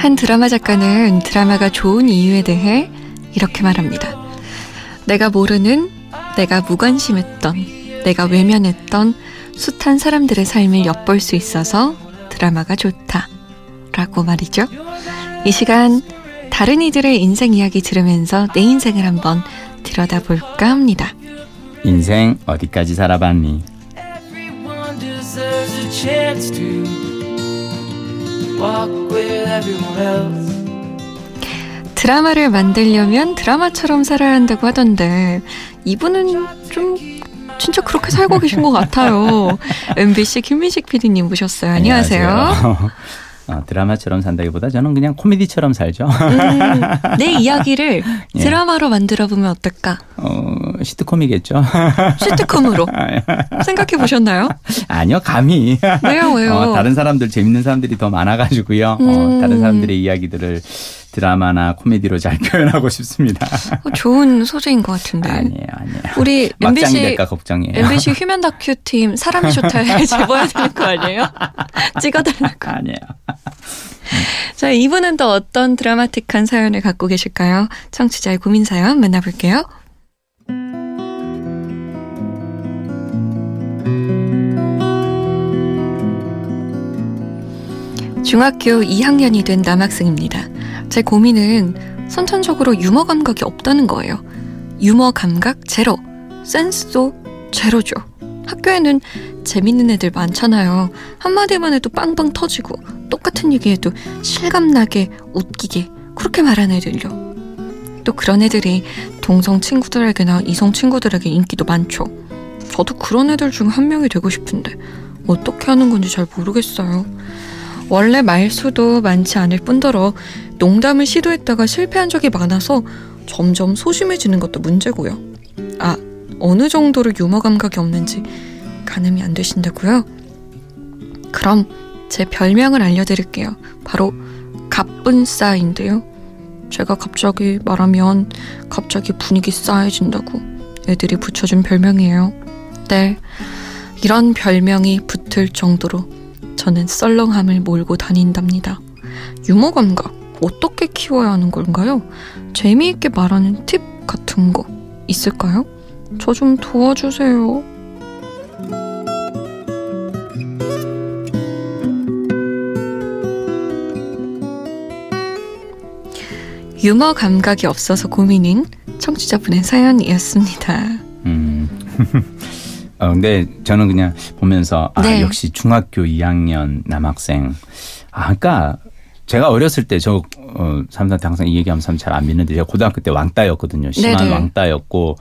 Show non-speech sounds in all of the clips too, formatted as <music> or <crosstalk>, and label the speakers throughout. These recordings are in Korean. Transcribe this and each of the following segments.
Speaker 1: 한 드라마 작가는 드라마가 좋은 이유에 대해 이렇게 말합니다. 내가 모르는, 내가 무관심했던, 내가 외면했던 숱한 사람들의 삶을 엿볼 수 있어서 드라마가 좋다. 라고 말이죠. 이 시간 다른 이들의 인생 이야기 들으면서 내 인생을 한번 들여다볼까 합니다.
Speaker 2: 인생 어디까지 살아봤니?
Speaker 3: Walk.
Speaker 1: 드라마를 만들려면 드라마처럼 살아야 한다고 하던데 이분은 좀 진짜 그렇게 살고 계신 것 같아요. <laughs> MBC 김민식 PD님 모셨어요. 안녕하세요.
Speaker 2: 안녕하세요. 어, 드라마처럼 산다기보다 저는 그냥 코미디처럼 살죠.
Speaker 1: 음, 내 이야기를 <laughs>
Speaker 2: 예.
Speaker 1: 드라마로 만들어 보면 어떨까?
Speaker 2: 어, 시트콤이겠죠.
Speaker 1: 시트콤으로 <laughs> 생각해 보셨나요?
Speaker 2: 아니요, 감히.
Speaker 1: 왜요, 왜요?
Speaker 2: 어, 다른 사람들 재밌는 사람들이 더 많아가지고요.
Speaker 1: 음.
Speaker 2: 어, 다른 사람들의 이야기들을 드라마나 코미디로 잘 <laughs> 표현하고 싶습니다.
Speaker 1: 어, 좋은 소재인 것 같은데.
Speaker 2: 아니에요, 아니에요.
Speaker 1: 우리 MBC
Speaker 2: 될까 걱정이에요.
Speaker 1: MBC 휴면 다큐 팀 사람이 좋다에 제보해야 되는 거 아니에요? <laughs> 찍어달라고.
Speaker 2: 아니에요.
Speaker 1: 자, 이분은 또 어떤 드라마틱한 사연을 갖고 계실까요? 청취자의 고민 사연 만나볼게요. 중학교 2학년이 된 남학생입니다. 제 고민은 선천적으로 유머 감각이 없다는 거예요. 유머 감각 제로, 센스도 제로죠. 학교에는 재밌는 애들 많잖아요. 한마디만 해도 빵빵 터지고 똑같은 얘기해도 실감나게 웃기게 그렇게 말하는 애들요. 또 그런 애들이 동성 친구들에게나 이성 친구들에게 인기도 많죠. 저도 그런 애들 중 한 명이 되고 싶은데 어떻게 하는 건지 잘 모르겠어요. 원래 말수도 많지 않을 뿐더러 농담을 시도했다가 실패한 적이 많아서 점점 소심해지는 것도 문제고요. 아, 어느 정도로 유머 감각이 없는지 가늠이 안 되신다고요? 그럼 제 별명을 알려드릴게요. 바로 갑분싸인데요. 제가 갑자기 말하면 갑자기 분위기 싸해진다고 애들이 붙여준 별명이에요. 네, 이런 별명이 붙을 정도로 저는 썰렁함을 몰고 다닌답니다. 유머 감각 어떻게 키워야 하는 걸까요? 재미있게 말하는 팁 같은 거 있을까요? 저 좀 도와주세요. 유머 감각이 없어서 고민인 청취자분의 사연이었습니다.
Speaker 2: 음. <laughs> 어, 근데 저는 그냥 보면서 아,
Speaker 1: 네.
Speaker 2: 역시 중학교 2학년 남학생. 아, 그러니까 제가 어렸을 때 저 어, 사람들한테 항상 이 얘기하면 사람 잘안 믿는데 제가 고등학교 때 왕따였거든요. 심한
Speaker 1: 네네.
Speaker 2: 왕따였고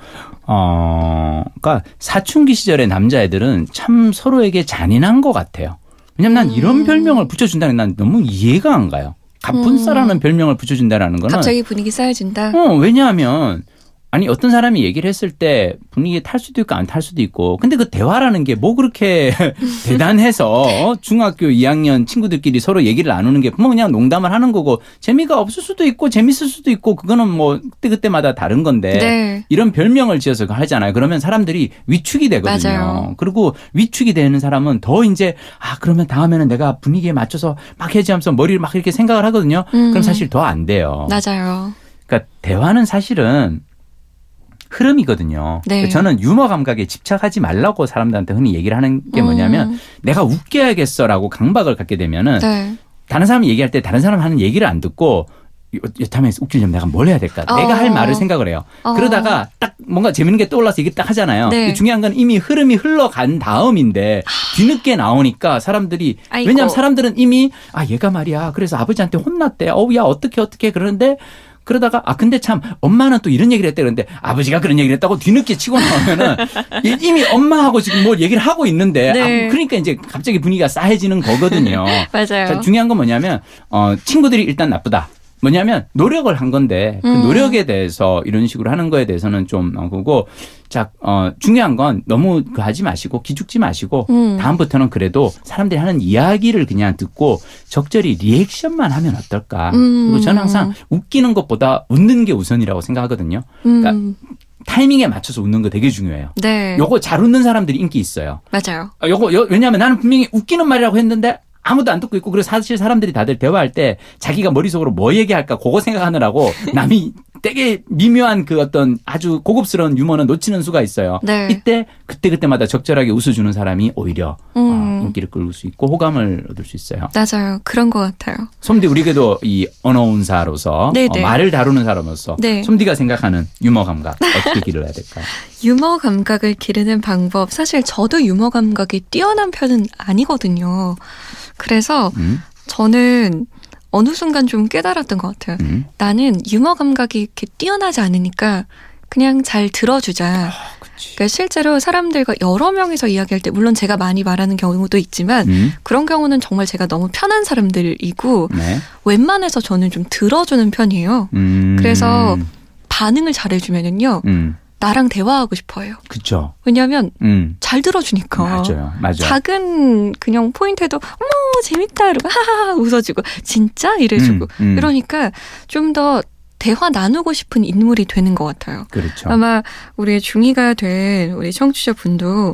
Speaker 2: 어, 그러니까 사춘기 시절의 남자애들은 참 서로에게 잔인한 것 같아요. 왜냐면 난
Speaker 1: 음.
Speaker 2: 이런 별명을 붙여준다는 게난 너무 이해가 안 가요. 갑분싸라는 별명을 붙여준다라는 거는
Speaker 1: 음. 갑자기 분위기 싸해진다.
Speaker 2: 어, 왜냐하면 아니 어떤 사람이 얘기를 했을 때 분위기 탈 수도 있고 안 탈 수도 있고 근데 그 대화라는 게 뭐 그렇게 <laughs> 대단해서 어? 중학교 2학년 친구들끼리 서로 얘기를 나누는 게 뭐 그냥 농담을 하는 거고 재미가 없을 수도 있고 재밌을 수도 있고 그거는 뭐 그때 그때마다 다른 건데
Speaker 1: 네.
Speaker 2: 이런 별명을 지어서 하잖아요. 그러면 사람들이 위축이 되거든요.
Speaker 1: 맞아요.
Speaker 2: 그리고 위축이 되는 사람은 더 이제 아 그러면 다음에는 내가 분위기에 맞춰서 막 해지 하면서 머리를 막 이렇게 생각을 하거든요.
Speaker 1: 음.
Speaker 2: 그럼 사실 더 안 돼요.
Speaker 1: 맞아요.
Speaker 2: 그러니까 대화는 사실은 흐름이거든요.
Speaker 1: 네.
Speaker 2: 그러니까 저는 유머 감각에 집착하지 말라고 사람들한테 흔히 얘기를 하는 게 뭐냐면
Speaker 1: 음.
Speaker 2: 내가 웃겨야겠어라고 강박을 갖게 되면은
Speaker 1: 네.
Speaker 2: 다른 사람이 얘기할 때 다른 사람 하는 얘기를 안 듣고 여타면 웃기려면 내가 뭘 해야 될까?
Speaker 1: 어.
Speaker 2: 내가 할 말을 생각을 해요.
Speaker 1: 어.
Speaker 2: 그러다가 딱 뭔가 재밌는 게 떠올라서 얘기 딱 하잖아요.
Speaker 1: 네.
Speaker 2: 중요한 건 이미 흐름이 흘러간 다음인데 뒤늦게 나오니까 사람들이
Speaker 1: 아이고.
Speaker 2: 왜냐하면 사람들은 이미 아 얘가 말이야. 그래서 아버지한테 혼났대. 어우 야 어떻게 어떻게 그러는데 그러다가 아 근데 참 엄마는 또 이런 얘기를 했대 그런데 아버지가 그런 얘기를 했다고 뒤늦게 치고 나오면은 <laughs> 이- 이미 엄마하고 지금 뭘 얘기를 하고 있는데
Speaker 1: 네.
Speaker 2: 아, 그러니까 이제 갑자기 분위기가 싸해지는 거거든요. <laughs>
Speaker 1: 맞아요.
Speaker 2: 자, 중요한 건 뭐냐면 어 친구들이 일단 나쁘다. 뭐냐면 노력을 한 건데 그
Speaker 1: 음.
Speaker 2: 노력에 대해서 이런 식으로 하는 거에 대해서는 좀 어, 그거 자, 어 중요한 건 너무 그 하지 마시고 기죽지 마시고
Speaker 1: 음.
Speaker 2: 다음부터는 그래도 사람들이 하는 이야기를 그냥 듣고 적절히 리액션만 하면 어떨까?
Speaker 1: 음.
Speaker 2: 그리고 저는 항상 웃기는 것보다 웃는 게 우선이라고 생각하거든요.
Speaker 1: 음.
Speaker 2: 그러니까 타이밍에 맞춰서 웃는 거 되게 중요해요.
Speaker 1: 네.
Speaker 2: 요거 잘 웃는 사람들이 인기 있어요.
Speaker 1: 맞아요.
Speaker 2: 아, 요거 요- 왜냐하면 나는 분명히 웃기는 말이라고 했는데 아무도 안 듣고 있고 그래서 사실 사람들이 다들 대화할 때 자기가 머릿속으로 뭐 얘기할까 그거 생각하느라고 <laughs> 남이 되게 미묘한 그 어떤 아주 고급스러운 유머는 놓치는 수가 있어요.
Speaker 1: 네.
Speaker 2: 이때 그때 그때마다 적절하게 웃어주는 사람이 오히려
Speaker 1: 음.
Speaker 2: 어, 인기를 끌 수 있고 호감을 얻을 수 있어요.
Speaker 1: 맞아요. 그런 것 같아요.
Speaker 2: 솜디 우리에게도 이 언어운사로서. 어, 말을 다루는 사람으로서
Speaker 1: 네.
Speaker 2: 솜디가 생각하는 유머 감각 어떻게 기르어야 될까요? <laughs>
Speaker 1: 유머 감각을 기르는 방법. 사실 저도 유머 감각이 뛰어난 편은 아니거든요. 그래서
Speaker 2: 음,
Speaker 1: 저는 어느 순간 좀 깨달았던 것 같아요.
Speaker 2: 음.
Speaker 1: 나는 유머 감각이 이렇게 뛰어나지 않으니까 그냥 잘 들어주자.
Speaker 2: 그치.
Speaker 1: 그러니까 실제로 사람들과 여러 명이서 이야기할 때 물론 제가 많이 말하는 경우도 있지만
Speaker 2: 음,
Speaker 1: 그런 경우는 정말 제가 너무 편한 사람들이고
Speaker 2: 네.
Speaker 1: 웬만해서 저는 좀 들어주는 편이에요.
Speaker 2: 음,
Speaker 1: 그래서 반응을 잘해주면은요
Speaker 2: 음,
Speaker 1: 나랑 대화하고 싶어요.
Speaker 2: 그쵸.
Speaker 1: 왜냐하면
Speaker 2: 음,
Speaker 1: 잘 들어주니까.
Speaker 2: 맞아요, 맞아요.
Speaker 1: 작은 그냥 포인트에도 어머 재밌다 이러고 하하하 웃어주고 진짜 이래주고
Speaker 2: 음, 음.
Speaker 1: 이러니까 좀 더 대화 나누고 싶은 인물이 되는 것 같아요.
Speaker 2: 그렇죠.
Speaker 1: 아마 우리 중이가 된 우리 청취자 분도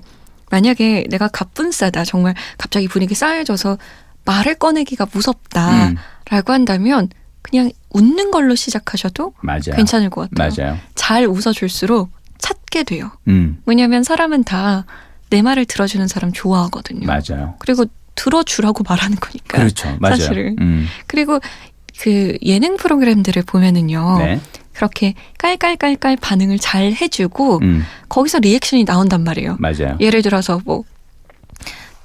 Speaker 1: 만약에 내가 갑분싸다 정말 갑자기 분위기 싸해져서 말을 꺼내기가 무섭다라고
Speaker 2: 음,
Speaker 1: 한다면 그냥 웃는 걸로 시작하셔도
Speaker 2: 맞아요.
Speaker 1: 괜찮을 것 같아요.
Speaker 2: 맞아요.
Speaker 1: 잘 웃어줄수록 찾게 돼요.
Speaker 2: 음,
Speaker 1: 왜냐하면 사람은 다 내 말을 들어주는 사람 좋아하거든요.
Speaker 2: 맞아요.
Speaker 1: 그리고 들어주라고 말하는 거니까.
Speaker 2: 그렇죠. 맞아요.
Speaker 1: 사실은.
Speaker 2: 음,
Speaker 1: 그리고 그 예능 프로그램들을 보면은요.
Speaker 2: 네.
Speaker 1: 그렇게 깔깔깔깔 반응을 잘 해주고
Speaker 2: 음,
Speaker 1: 거기서 리액션이 나온단 말이에요.
Speaker 2: 맞아요.
Speaker 1: 예를 들어서 뭐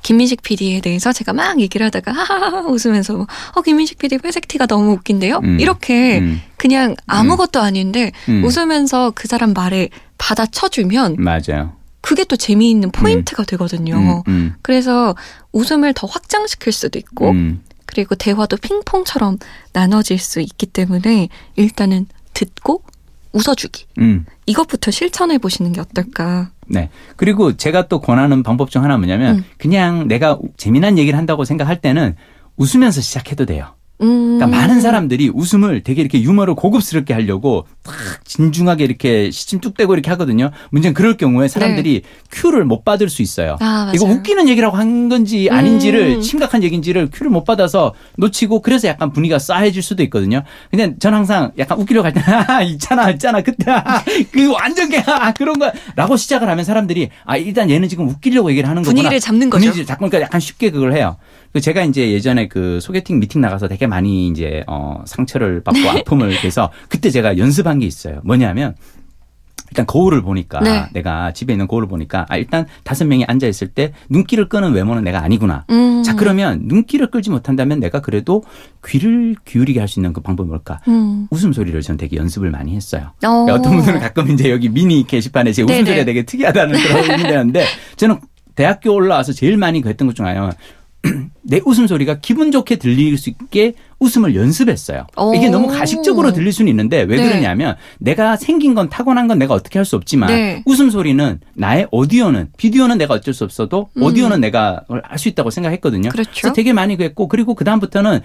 Speaker 1: 김민식 PD에 대해서 제가 막 얘기를 하다가 하하하 웃으면서 뭐, 어 김민식 PD 회색 티가 너무 웃긴데요.
Speaker 2: 음.
Speaker 1: 이렇게
Speaker 2: 음,
Speaker 1: 그냥 아무것도 아닌데
Speaker 2: 음.
Speaker 1: 웃으면서 그 사람 말에 받아쳐주면
Speaker 2: 맞아요.
Speaker 1: 그게 또 재미있는 포인트가 되거든요.
Speaker 2: 음, 음,
Speaker 1: 그래서 웃음을 더 확장시킬 수도 있고
Speaker 2: 음,
Speaker 1: 그리고 대화도 핑퐁처럼 나눠질 수 있기 때문에 일단은 듣고 웃어주기
Speaker 2: 음.
Speaker 1: 이것부터 실천해 보시는 게 어떨까?
Speaker 2: 네. 그리고 제가 또 권하는 방법 중 하나 뭐냐면
Speaker 1: 음.
Speaker 2: 그냥 내가 재미난 얘기를 한다고 생각할 때는 웃으면서 시작해도 돼요.
Speaker 1: 음.
Speaker 2: 그러니까 많은 사람들이 웃음을 되게 이렇게 유머를 고급스럽게 하려고 딱 진중하게 이렇게 시침 뚝 떼고 이렇게 하거든요. 문제는 그럴 경우에 사람들이 큐를 못 받을 수 있어요.
Speaker 1: 네. 아, 맞아요.
Speaker 2: 이거 웃기는 얘기라고 한 건지 아닌지를
Speaker 1: 음.
Speaker 2: 심각한 얘기인지를 큐를 못 받아서 놓치고 그래서 약간 분위기가 싸해질 수도 있거든요. 근데 전 항상 약간 웃기려고 할 때는 <laughs> 아, 있잖아 있잖아 그때 아, 그 완전 개 아, 그런 거 라고 시작을 하면 사람들이 아 일단 얘는 지금 웃기려고 얘기를 하는 거구나.
Speaker 1: 분위기를 잡는 거죠.
Speaker 2: 분위기를 잡고 그러니까 약간 쉽게 그걸 해요. 그 제가 이제 예전에 그 소개팅 미팅 나가서 되게 많이 이제 어 상처를 받고
Speaker 1: 네.
Speaker 2: 아픔을 해서 그때 제가 연습한 게 있어요. 뭐냐면 일단 거울을 보니까
Speaker 1: 네.
Speaker 2: 내가 집에 있는 거울을 보니까 아 일단 다섯 명이 앉아 있을 때 눈길을 끄는 외모는 내가 아니구나.
Speaker 1: 음.
Speaker 2: 자 그러면 눈길을 끌지 못한다면 내가 그래도 귀를 기울이게 할 수 있는 그 방법이 뭘까?
Speaker 1: 음.
Speaker 2: 웃음소리를 전 되게 연습을 많이 했어요.
Speaker 1: 어.
Speaker 2: 그러니까 어떤 분들은 가끔 이제 여기 미니 게시판에 제. 웃음소리가 되게 특이하다는 그런 <laughs> 의견이 되는데 저는 대학교 올라와서 제일 많이 했던 것 중 하나는 <clears throat> 내 웃음소리가 기분 좋게 들릴 수 있게 웃음을 연습했어요.
Speaker 1: 오.
Speaker 2: 이게 너무 가식적으로 들릴 수는 있는데 왜
Speaker 1: 네.
Speaker 2: 그러냐면 내가 생긴 건 타고난 건 내가 어떻게 할 수 없지만
Speaker 1: 네.
Speaker 2: 웃음소리는 나의 오디오는 비디오는 내가 어쩔 수 없어도
Speaker 1: 음.
Speaker 2: 오디오는 내가 할 수 있다고 생각했거든요.
Speaker 1: 그렇죠.
Speaker 2: 그래서 되게 많이 그랬고 그리고 그다음부터는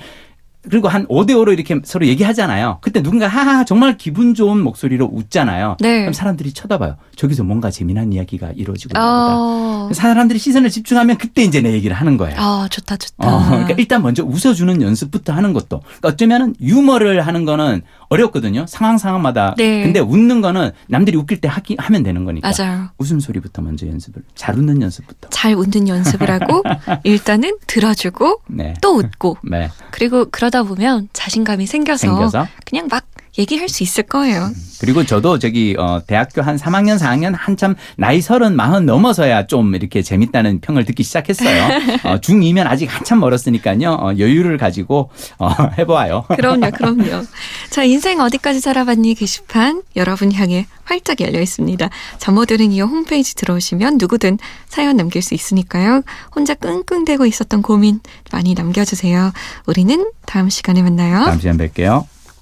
Speaker 2: 그리고 한 5대5로 이렇게 서로 얘기하잖아요. 그때 누군가 하하 정말 기분 좋은 목소리로 웃잖아요.
Speaker 1: 네.
Speaker 2: 그럼 사람들이 쳐다봐요. 저기서 뭔가 재미난 이야기가 이루어지고 보다.
Speaker 1: 어.
Speaker 2: 사람들이 시선을 집중하면 그때 이제 내 얘기를 하는 거예요.
Speaker 1: 아 좋다 좋다.
Speaker 2: 어, 그러니까 일단 먼저 웃어주는 연습부터 하는 것도. 그러니까 어쩌면은 유머를 하는 거는 어렵거든요. 상황 상황마다.
Speaker 1: 네.
Speaker 2: 근데 웃는 거는 남들이 웃길 때 하기, 하면 되는 거니까.
Speaker 1: 맞아요.
Speaker 2: 웃음 소리부터 먼저 연습을. 잘 웃는 연습부터.
Speaker 1: 잘 웃는 연습을 하고 <laughs> 일단은 들어주고
Speaker 2: 네.
Speaker 1: 또 웃고
Speaker 2: 네.
Speaker 1: 그리고 그러다 보면 자신감이 생겨서,
Speaker 2: 생겨서.
Speaker 1: 그냥 막 얘기할 수 있을 거예요.
Speaker 2: 그리고 저도 저기 어 대학교 한 3학년 4학년 한참 나이 서른 마흔 넘어서야 좀 이렇게 재밌다는 평을 듣기 시작했어요. <laughs> 어, 중2면 아직 한참 멀었으니까요. 어, 여유를 가지고 어, 해보아요.
Speaker 1: 그럼요, 그럼요. <laughs> 자, 인생 어디까지 살아봤니 게시판 여러분 향해 활짝 열려 있습니다. 잠모들은 이어 홈페이지 들어오시면 누구든 사연 남길 수 있으니까요. 혼자 끙끙대고 있었던 고민 많이 남겨주세요. 우리는 다음 시간에 만나요.
Speaker 2: 다음 시간 뵐게요.